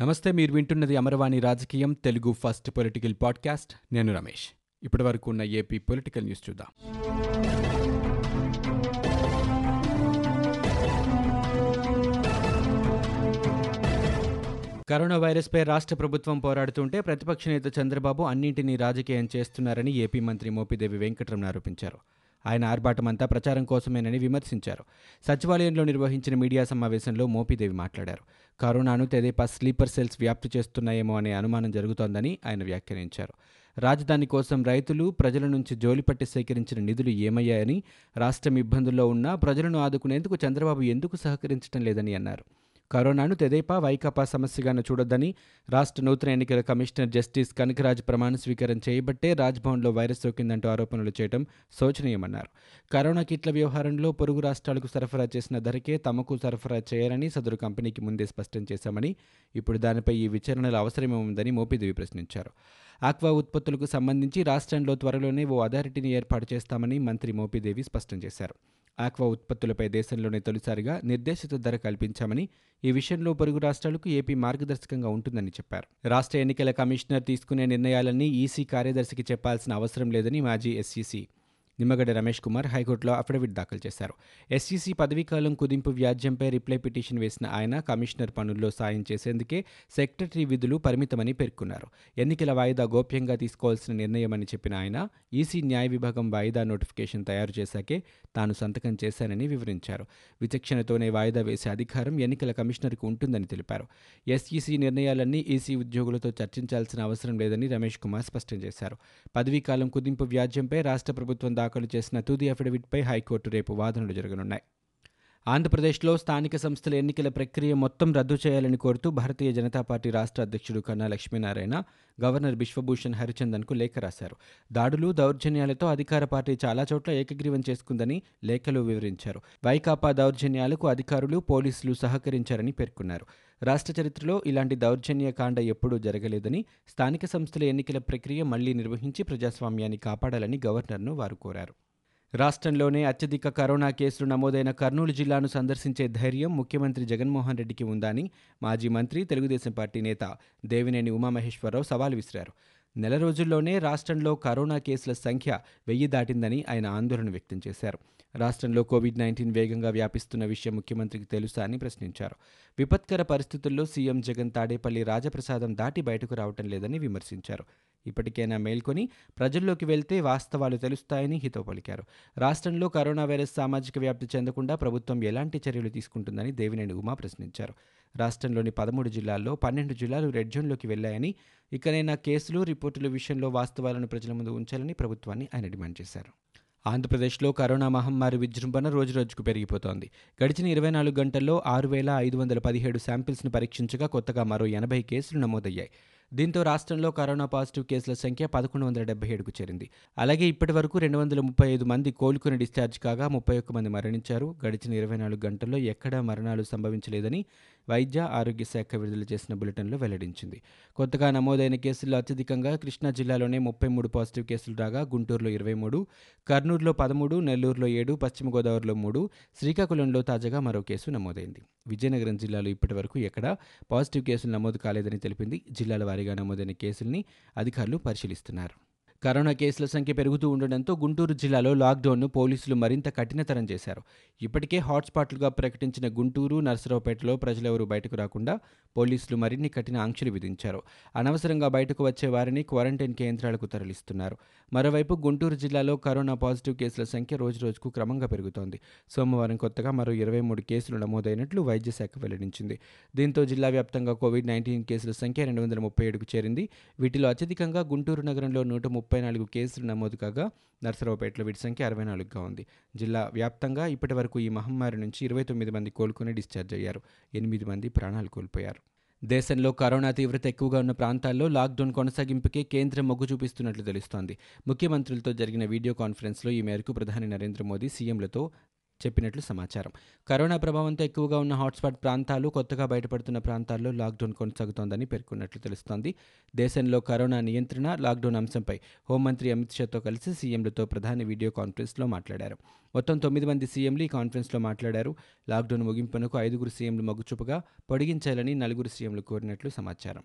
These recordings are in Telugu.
నమస్తే మీరు వింటున్నది అమరవాణి రాజకీయం తెలుగు ఫస్ట్ పొలిటికల్ పాడ్కాస్ట్. నేను రమేష్. ఇప్పటి వరకు ఉన్న ఏపీ పొలిటికల్ న్యూస్ చూద్దాం. కరోనా వైరస్పై రాష్ట్ర ప్రభుత్వం పోరాడుతుంటే ప్రతిపక్ష నేత చంద్రబాబు అన్నింటినీ రాజకీయం చేస్తున్నారని ఏపీ మంత్రి మోపిదేవి వెంకటరమణ ఆరోపించారు. ఆయన ఆర్భాటమంతా ప్రచారం కోసమేనని విమర్శించారు. సచివాలయంలో నిర్వహించిన మీడియా సమావేశంలో మోపిదేవి మాట్లాడారు. కరోనాను తెదేపా స్లీపర్ సెల్స్ వ్యాప్తి చేస్తున్నాయేమో అనే అనుమానం జరుగుతోందని ఆయన వ్యాఖ్యానించారు. రాజధాని కోసం రైతులు ప్రజల నుంచి జోలిపట్టి సేకరించిన నిధులు ఏమయ్యాయని రాష్ట్రం ఇబ్బందుల్లో ఉన్నా ప్రజలను ఆదుకునేందుకు చంద్రబాబు ఎందుకు సహకరించడం లేదని అన్నారు. కరోనాను తెదేపా వైకాపా సమస్యగాను చూడొద్దని రాష్ట్ర నూతన ఎన్నికల కమిషనర్ జస్టిస్ కనకరాజ్ ప్రమాణ స్వీకారం చేయబట్టే రాజ్భవన్లో వైరస్ సోకిందంటూ ఆరోపణలు చేయడం శోచనీయమన్నారు. కరోనా కిట్ల వ్యవహారంలో పొరుగు రాష్ట్రాలకు సరఫరా చేసిన ధరకే తమకు సరఫరా చేయాలని సదరు కంపెనీకి ముందే స్పష్టం చేశామని ఇప్పుడు దానిపై ఈ విచారణలు అవసరమే ఉందని మోపిదేవి ప్రశ్నించారు. ఆక్వా ఉత్పత్తులకు సంబంధించి రాష్ట్రంలో త్వరలోనే ఓ అథారిటీని ఏర్పాటు చేస్తామని మంత్రి మోపిదేవి స్పష్టం చేశారు. ఆక్వా ఉత్పత్తులపై దేశంలోనే తొలిసారిగా నిర్దేశిత ధర కల్పించామని ఈ విషయంలో పొరుగు రాష్ట్రాలకు ఏపీ మార్గదర్శకంగా ఉంటుందని చెప్పారు. రాష్ట్ర ఎన్నికల కమిషనర్ తీసుకునే నిర్ణయాలన్నీ ఈసీ కార్యదర్శికి చెప్పాల్సిన అవసరం లేదని మాజీ ఎస్సీసీ నిమ్మగడ్డ రమేష్ కుమార్ హైకోర్టులో అఫిడవిట్ దాఖలు చేశారు. ఎస్సీసీ పదవీకాలం కుదింపు వ్యాజ్యంపై రిప్లై పిటిషన్ వేసిన ఆయన కమిషనర్ పనుల్లో సాయం చేసేందుకే సెక్రటరీ విధులు పరిమితమని పేర్కొన్నారు. ఎన్నికల వాయిదా గోప్యంగా తీసుకోవాల్సిన నిర్ణయమని చెప్పిన ఆయన ఈసీ న్యాయ విభాగం వాయిదా నోటిఫికేషన్ తయారు చేశాకే తాను సంతకం చేశానని వివరించారు. విచక్షణతోనే వాయిదా వేసే అధికారం ఎన్నికల కమిషనర్కు ఉంటుందని తెలిపారు. ఎస్ఈసీ నిర్ణయాలన్నీ ఈసీ ఉద్యోగులతో చర్చించాల్సిన అవసరం లేదని రమేష్ కుమార్ స్పష్టం చేశారు. పదవీకాలం కుదింపు వ్యాజ్యంపై రాష్ట్ర ప్రభుత్వం దాఖలు చేసిన తుది అఫిడవిట్పై హైకోర్టు రేపు వాదనలు జరగనున్నాయి. ఆంధ్రప్రదేశ్లో స్థానిక సంస్థల ఎన్నికల ప్రక్రియ మొత్తం రద్దు చేయాలని కోరుతూ భారతీయ జనతా పార్టీ రాష్ట్ర అధ్యక్షుడు కన్నా లక్ష్మీనారాయణ గవర్నర్ బిశ్వభూషణ్ హరిచందన్కు లేఖ రాశారు. దాడులు దౌర్జన్యాలతో అధికార పార్టీ చాలా చోట్ల ఏకగ్రీవం చేసుకుందని లేఖలో వివరించారు. వైకాపా దౌర్జన్యాలకు అధికారులు పోలీసులు సహకరించారని పేర్కొన్నారు. రాష్ట్ర చరిత్రలో ఇలాంటి దౌర్జన్య కాండ ఎప్పుడూ జరగలేదని స్థానిక సంస్థల ఎన్నికల ప్రక్రియ మళ్ళీ నిర్వహించి ప్రజాస్వామ్యాన్ని కాపాడాలని గవర్నర్ను వారు కోరారు. రాష్ట్రంలోనే అత్యధిక కరోనా కేసులు నమోదైన కర్నూలు జిల్లాను సందర్శించే ధైర్యం ముఖ్యమంత్రి జగన్మోహన్ రెడ్డికి ఉందని మాజీ మంత్రి తెలుగుదేశం పార్టీ నేత దేవినేని ఉమామహేశ్వరరావు సవాల్ విసిరారు. నెల రోజుల్లోనే రాష్ట్రంలో కరోనా కేసుల సంఖ్య వెయ్యి దాటిందని ఆయన ఆందోళన వ్యక్తం చేశారు. రాష్ట్రంలో కోవిడ్ నైన్టీన్ వేగంగా వ్యాపిస్తున్న విషయం ముఖ్యమంత్రికి తెలుసా అని ప్రశ్నించారు. విపత్కర పరిస్థితుల్లో సీఎం జగన్ తాడేపల్లి రాజప్రసాదం దాటి బయటకు రావటం లేదని విమర్శించారు. ఇప్పటికైనా మేల్కొని ప్రజల్లోకి వెళ్తే వాస్తవాలు తెలుస్తాయని హితో పలికారు. రాష్ట్రంలో కరోనా వైరస్ సామాజిక వ్యాప్తి చెందకుండా ప్రభుత్వం ఎలాంటి చర్యలు తీసుకుంటుందని దేవినేని ఉమా ప్రశ్నించారు. రాష్ట్రంలోని పదమూడు జిల్లాల్లో పన్నెండు జిల్లాలు రెడ్ జోన్లోకి వెళ్ళాయని ఇకనైనా కేసులు రిపోర్టుల విషయంలో వాస్తవాలను ప్రజల ముందు ఉంచాలని ప్రభుత్వాన్ని ఆయన డిమాండ్ చేశారు. ఆంధ్రప్రదేశ్లో కరోనా మహమ్మారి విజృంభణ రోజురోజుకు పెరిగిపోతోంది. గడిచిన ఇరవై నాలుగు గంటల్లో ఆరు వేల ఐదు వందల పదిహేడు శాంపిల్స్ను పరీక్షించగా కొత్తగా మరో ఎనభై కేసులు నమోదయ్యాయి. దీంతో రాష్ట్రంలో కరోనా పాజిటివ్ కేసుల సంఖ్య పదకొండు వందల డెబ్బై ఏడుకు చేరింది. అలాగే ఇప్పటి వరకు రెండు వందల ముప్పై ఐదు మంది కోలుకుని డిశ్చార్జ్ కాగా ముప్పై ఒక్క మంది మరణించారు. గడిచిన ఇరవై నాలుగు గంటల్లో ఎక్కడా మరణాలు సంభవించలేదని వైద్య ఆరోగ్య శాఖ విడుదల చేసిన బులెటిన్లో వెల్లడించింది. కొత్తగా నమోదైన కేసుల్లో అత్యధికంగా కృష్ణా జిల్లాలోనే ముప్పై మూడు పాజిటివ్ కేసులు రాగా గుంటూరులో ఇరవై మూడు కర్నూలులో పదమూడు నెల్లూరులో ఏడు పశ్చిమ గోదావరిలో మూడు శ్రీకాకుళంలో తాజాగా మరో కేసు నమోదైంది. విజయనగరం జిల్లాలో ఇప్పటి వరకు ఎక్కడా పాజిటివ్ కేసులు నమోదు కాలేదని తెలిపింది. జిల్లాల వారీగా నమోదైన కేసుల్ని అధికారులు పరిశీలిస్తున్నారు. కరోనా కేసుల సంఖ్య పెరుగుతూ ఉండడంతో గుంటూరు జిల్లాలో లాక్డౌన్ను పోలీసులు మరింత కఠినతరం చేశారు. ఇప్పటికే హాట్స్పాట్లుగా ప్రకటించిన గుంటూరు నర్సరావుపేటలో ప్రజలెవరూ బయటకు రాకుండా పోలీసులు మరిన్ని కఠిన ఆంక్షలు విధించారు. అనవసరంగా బయటకు వచ్చే వారిని క్వారంటైన్ కేంద్రాలకు తరలిస్తున్నారు. మరోవైపు గుంటూరు జిల్లాలో కరోనా పాజిటివ్ కేసుల సంఖ్య రోజురోజుకు క్రమంగా పెరుగుతోంది. సోమవారం కొత్తగా మరో ఇరవై మూడు కేసులు నమోదైనట్లు వైద్య శాఖ వెల్లడించింది. దీంతో జిల్లా వ్యాప్తంగా కోవిడ్ నైన్టీన్ కేసుల సంఖ్య రెండు వందల ముప్పై ఏడుకు చేరింది. వీటిలో అత్యధికంగా గుంటూరు నగరంలో నూట ముప్పై ముప్పై నాలుగు కేసులు నమోదు కాగా నర్సరావుపేటలో వీటి సంఖ్య అరవై నాలుగుగా ఉంది. జిల్లా వ్యాప్తంగా ఇప్పటి వరకు ఈ మహమ్మారి నుంచి ఇరవై తొమ్మిది మంది కోలుకుని డిశ్చార్జ్ అయ్యారు. ఎనిమిది మంది ప్రాణాలు కోల్పోయారు. దేశంలో కరోనా తీవ్రత ఎక్కువగా ఉన్న ప్రాంతాల్లో లాక్డౌన్ కొనసాగింపుకే కేంద్రం మొగ్గు చూపిస్తున్నట్లు తెలుస్తోంది. ముఖ్యమంత్రులతో జరిగిన వీడియో కాన్ఫరెన్స్లో ఈ మేరకు ప్రధాని నరేంద్ర మోదీ సీఎంలతో చెప్పినట్లు సమాచారం. కరోనా ప్రభావంతో ఎక్కువగా ఉన్న హాట్స్పాట్ ప్రాంతాలు కొత్తగా బయటపడుతున్న ప్రాంతాల్లో లాక్డౌన్ కొనసాగుతోందని పేర్కొన్నట్లు తెలుస్తోంది. దేశంలో కరోనా నియంత్రణ లాక్డౌన్ అంశంపై హోంమంత్రి అమిత్ షాతో కలిసి సీఎంలతో ప్రధాని వీడియో కాన్ఫరెన్స్లో మాట్లాడారు. మొత్తం తొమ్మిది మంది సీఎంలు ఈ కాన్ఫరెన్స్లో మాట్లాడారు. లాక్డౌన్ ముగింపునకు ఐదుగురు సీఎంలు మొగ్గుచూపుగా పొడిగించాలని నలుగురు సీఎంలు కోరినట్లు సమాచారం.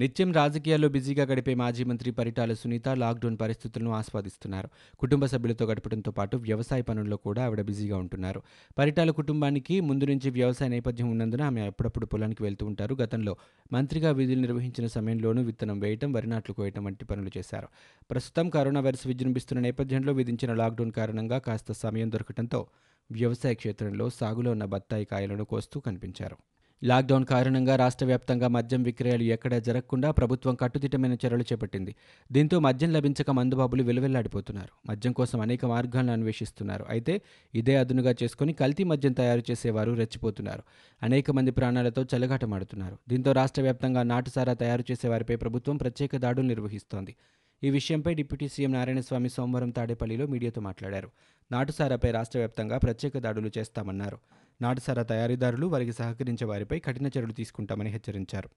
నిత్యం రాజకీయాల్లో బిజీగా గడిపే మాజీ మంత్రి పరిటాల సునీత లాక్డౌన్ పరిస్థితులను ఆస్వాదిస్తున్నారు. కుటుంబ సభ్యులతో గడపడంతో పాటు వ్యవసాయ పనుల్లో కూడా ఆవిడ బిజీగా ఉంటున్నారు. పరిటాల కుటుంబానికి ముందు నుంచి వ్యవసాయ నేపథ్యం ఉన్నందున ఆమె అప్పుడప్పుడు పొలానికి వెళ్తూ ఉంటారు. గతంలో మంత్రిగా విధులు నిర్వహించిన సమయంలోనూ విత్తనం వేయటం వరి నాట్లు కోయటం వంటి పనులు చేశారు. ప్రస్తుతం కరోనా వైరస్ విజృంభిస్తున్న నేపథ్యంలో విధించిన లాక్డౌన్ కారణంగా కాస్త సమయం దొరకటంతో వ్యవసాయ క్షేత్రంలో సాగులో ఉన్న బత్తాయి కాయలను కోస్తూ కనిపించారు. లాక్డౌన్ కారణంగా రాష్ట్ర వ్యాప్తంగా మద్యం విక్రయాలు ఎక్కడా జరగకుండా ప్రభుత్వం కట్టుదిట్టమైన చర్యలు చేపట్టింది. దీంతో మద్యం లభించక మందుబాబులు విలువెల్లాడిపోతున్నారు. మద్యం కోసం అనేక మార్గాలను అన్వేషిస్తున్నారు. అయితే ఇదే అదునుగా చేసుకుని కల్తీ మద్యం తయారు చేసేవారు రెచ్చిపోతున్నారు. అనేక మంది ప్రాణాలతో చెలగాటమాడుతున్నారు. దీంతో రాష్ట్ర వ్యాప్తంగా నాటుసారా తయారు చేసేవారిపై ప్రభుత్వం ప్రత్యేక దాడులు నిర్వహిస్తోంది. ఈ విషయంపై డిప్యూటీ సీఎం నారాయణస్వామి సోమవారం తాడేపల్లిలో మీడియాతో మాట్లాడారు. నాటుసారాపై రాష్ట్ర వ్యాప్తంగా ప్రత్యేక దాడులు చేస్తామన్నారు. నాటుసారా తయారీదారులు వారికి సహకరించే వారిపై కఠిన చర్యలు తీసుకుంటామని హెచ్చరించారు.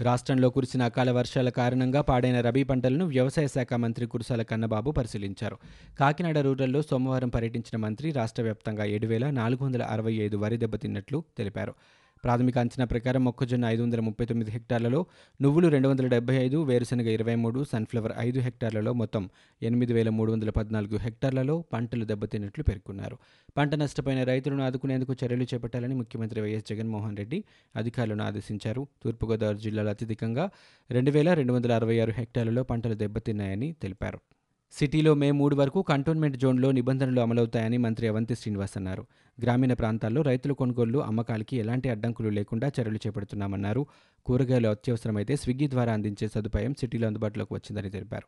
రాష్ట్రంలో కురిసిన అకాల వర్షాల కారణంగా పాడైన రబీ పంటలను వ్యవసాయ శాఖ మంత్రి కురసాల కన్నబాబు పరిశీలించారు. కాకినాడ రూరల్లో సోమవారం పర్యటించిన మంత్రి రాష్ట్ర వ్యాప్తంగా ఏడు వేల నాలుగు వందల అరవై ఐదు వరి దెబ్బతిన్నట్లు తెలిపారు. ప్రాథమిక అంచనా ప్రకారం మొక్కజొన్న ఐదు వందల ముప్పై తొమ్మిది హెక్టార్లలో నువ్వులు రెండు వందల డెబ్బై ఐదు వేరుశనగ ఇరవై మూడు సన్ఫ్లవర్ ఐదు హెక్టార్లలో మొత్తం ఎనిమిది వేల మూడు వందల పద్నాలుగు హెక్టార్లలో పంటలు దెబ్బతిన్నట్లు పేర్కొన్నారు. పంట నష్టపోయిన రైతులను ఆదుకునేందుకు చర్యలు చేపట్టాలని ముఖ్యమంత్రి వైఎస్ జగన్మోహన్ రెడ్డి అధికారులను ఆదేశించారు. తూర్పుగోదావరి జిల్లాలో అత్యధికంగా రెండు వేల రెండు వందల అరవై ఆరు హెక్టార్లలో పంటలు దెబ్బతిన్నాయని తెలిపారు. సిటీలో మే మూడు వరకు కంటోన్మెంట్ జోన్లో నిబంధనలు అమలవుతాయని మంత్రి అవంతి శ్రీనివాస్ అన్నారు. గ్రామీణ ప్రాంతాల్లో రైతుల కొనుగోళ్ళు అమ్మకాలకి ఎలాంటి అడ్డంకులు లేకుండా చర్యలు చేపడుతున్నామన్నారు. కూరగాయలు అత్యవసరమైతే స్విగ్గీ ద్వారా అందించే సదుపాయం సిటీలో అందుబాటులోకి వచ్చిందని తెలిపారు.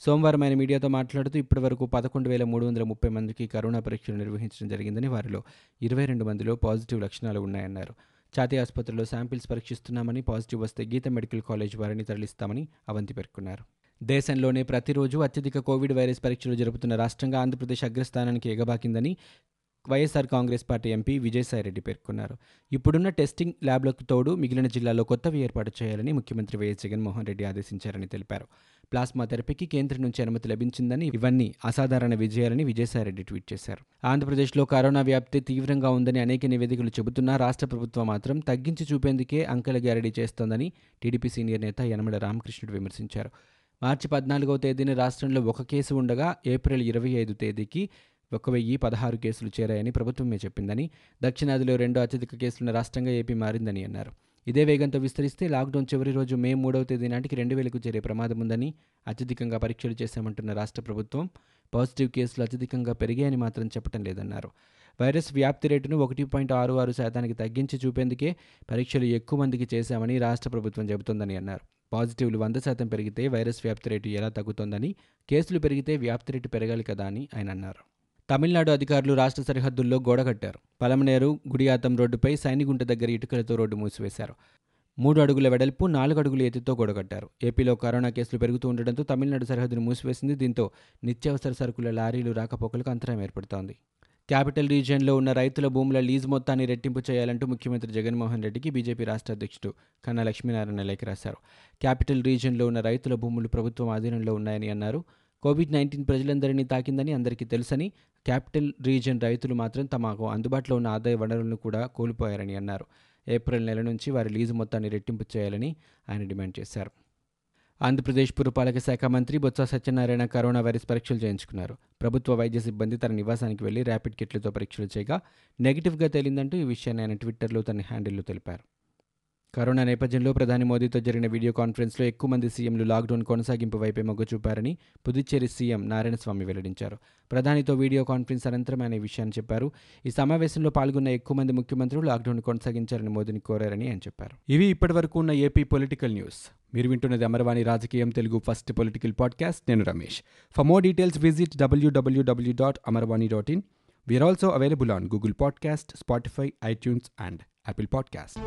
సోమవారం ఆయన మీడియాతో మాట్లాడుతూ ఇప్పటివరకు పదకొండు వేల మూడు వందల ముప్పై మందికి కరోనా పరీక్షలు నిర్వహించడం జరిగిందని వారిలో ఇరవై రెండు మందిలో పాజిటివ్ లక్షణాలు ఉన్నాయన్నారు. ఛాతీ ఆసుపత్రిలో శాంపిల్స్ పరీక్షిస్తున్నామని పాజిటివ్ వస్తే గీత మెడికల్ కాలేజ్ వారిని తరలిస్తామని అవంతి పేర్కొన్నారు. దేశంలోనే ప్రతిరోజు అత్యధిక కోవిడ్ వైరస్ పరీక్షలు జరుపుతున్న రాష్ట్రంగా ఆంధ్రప్రదేశ్ అగ్రస్థానానికి ఎగబాకిందని YSR Congress party MP Vijayasai Reddy పేర్కొన్నారు. ఇప్పుడున్న టెస్టింగ్ ల్యాబ్లకు తోడు మిగిలిన జిల్లాల్లో కొత్తవి ఏర్పాటు చేయాలని ముఖ్యమంత్రి వైఎస్ జగన్మోహన్ రెడ్డి ఆదేశించారని తెలిపారు. ప్లాస్మా థెరపీకి కేంద్రం నుంచి అనుమతి లభించిందని ఇవన్నీ అసాధారణ విజయాలని విజయసాయిరెడ్డి ట్వీట్ చేశారు. ఆంధ్రప్రదేశ్లో కరోనా వ్యాప్తి తీవ్రంగా ఉందని అనేక నివేదికలు చెబుతున్నా రాష్ట్ర ప్రభుత్వం మాత్రం తగ్గించి చూపేందుకే అంకెల గ్యారడీ చేస్తోందని టీడీపీ సీనియర్ నేత యనమల రామకృష్ణుడు విమర్శించారు. మార్చి పద్నాలుగవ తేదీన రాష్ట్రంలో ఒక కేసు ఉండగా ఏప్రిల్ ఇరవై ఐదు తేదీకి ఒక వెయ్యి పదహారు కేసులు చేరాయని ప్రభుత్వమే చెప్పిందని దక్షిణాదిలో రెండో అత్యధిక కేసులున్న రాష్ట్రంగా ఏపీ మారిందని అన్నారు. ఇదే వేగంతో విస్తరిస్తే లాక్డౌన్ చివరి రోజు మే మూడవ తేదీ నాటికి రెండు వేలకు చేరే ప్రమాదం ఉందని అత్యధికంగా పరీక్షలు చేశామంటున్న రాష్ట్ర ప్రభుత్వం పాజిటివ్ కేసులు అత్యధికంగా పెరిగాయని మాత్రం చెప్పడం లేదన్నారు. వైరస్ వ్యాప్తి రేటును ఒకటి పాయింట్ ఆరు ఆరు శాతానికి తగ్గించి చూపేందుకే పరీక్షలు ఎక్కువ మందికి చేశామని రాష్ట్ర ప్రభుత్వం చెబుతోందని అన్నారు. పాజిటివ్లు వంద శాతం పెరిగితే వైరస్ వ్యాప్తి రేటు ఎలా తగ్గుతోందని కేసులు పెరిగితే వ్యాప్తి రేటు పెరగాలి కదా అని ఆయన అన్నారు. తమిళనాడు అధికారులు రాష్ట్ర సరిహద్దుల్లో గోడ కట్టారు. పలమనేరు గుడియాతం రోడ్డుపై సైనిగుంట దగ్గర ఇటుకలతో రోడ్డు మూసివేశారు. మూడు అడుగుల వెడల్పు నాలుగు అడుగుల ఎత్తుతో గొడగట్టారు ఏపీలో కరోనా కేసులు పెరుగుతూ ఉండడంతో తమిళనాడు సరిహద్దును మూసివేసింది. దీంతో నిత్యావసర సరుకుల లారీలు రాకపోకలకు అంతరాయం ఏర్పడుతోంది. క్యాపిటల్ రీజియన్లో ఉన్న రైతుల భూముల లీజు మొత్తాన్ని రెట్టింపు చేయాలంటూ ముఖ్యమంత్రి జగన్మోహన్ రెడ్డికి బీజేపీ రాష్ట్ర అధ్యక్షుడు కన్నా లక్ష్మీనారాయణ లేఖ రాశారు. క్యాపిటల్ రీజియన్లో ఉన్న రైతుల భూములు ప్రభుత్వం ఆధీనంలో ఉన్నాయని అన్నారు. కోవిడ్ నైన్టీన్ ప్రజలందరినీ తాకిందని అందరికీ తెలుసని క్యాపిటల్ రీజియన్ రైతులు మాత్రం తమకు అందుబాటులో ఉన్న ఆదాయ వనరులను కూడా కోల్పోయారని అన్నారు. ఏప్రిల్ నెల నుంచి వారి లీజు మొత్తాన్ని రెట్టింపు చేయాలని ఆయన డిమాండ్ చేశారు. ఆంధ్రప్రదేశ్ పురపాలక శాఖ మంత్రి బొత్స సత్యనారాయణ కరోనా వైరస్ పరీక్షలు చేయించుకున్నారు. ప్రభుత్వ వైద్య సిబ్బంది తన నివాసానికి వెళ్ళి ర్యాపిడ్ కిట్లతో పరీక్షలు చేయగా నెగిటివ్గా తేలిందంటూ ఈ విషయాన్ని ఆయన ట్విట్టర్లో తన హ్యాండిల్లో తెలిపారు. కరోనా నేపథ్యంలో ప్రధాని మోదీతో జరిగిన వీడియో కాన్ఫరెన్స్లో ఎక్కువ మంది సీఎంలు లాక్డౌన్ కొనసాగింపు వైపే మొగ్గు చూపారని పుదుచ్చేరి సీఎం నారాయణస్వామి వెల్లడించారు. ప్రధానితో వీడియో కాన్ఫరెన్స్ అనంతరం ఆయన ఈ విషయాన్ని చెప్పారు. ఈ సమావేశంలో పాల్గొన్న ఎక్కువ మంది ముఖ్యమంత్రులు లాక్డౌన్ కొనసాగించారని మోదీని కోరారని ఆయన చెప్పారు. ఇవి ఇప్పటివరకు ఉన్న ఏపీ పొలిటికల్ న్యూస్. మీరు వింటున్నది అమరవాణి రాజకీయం తెలుగు ఫస్ట్ పొలిటికల్ పాడ్కాస్ట్. నేను Ramesh. For more details visit WWW dot Amarvani dot in we are also available on Google podcast Spotify iTunes and Apple podcast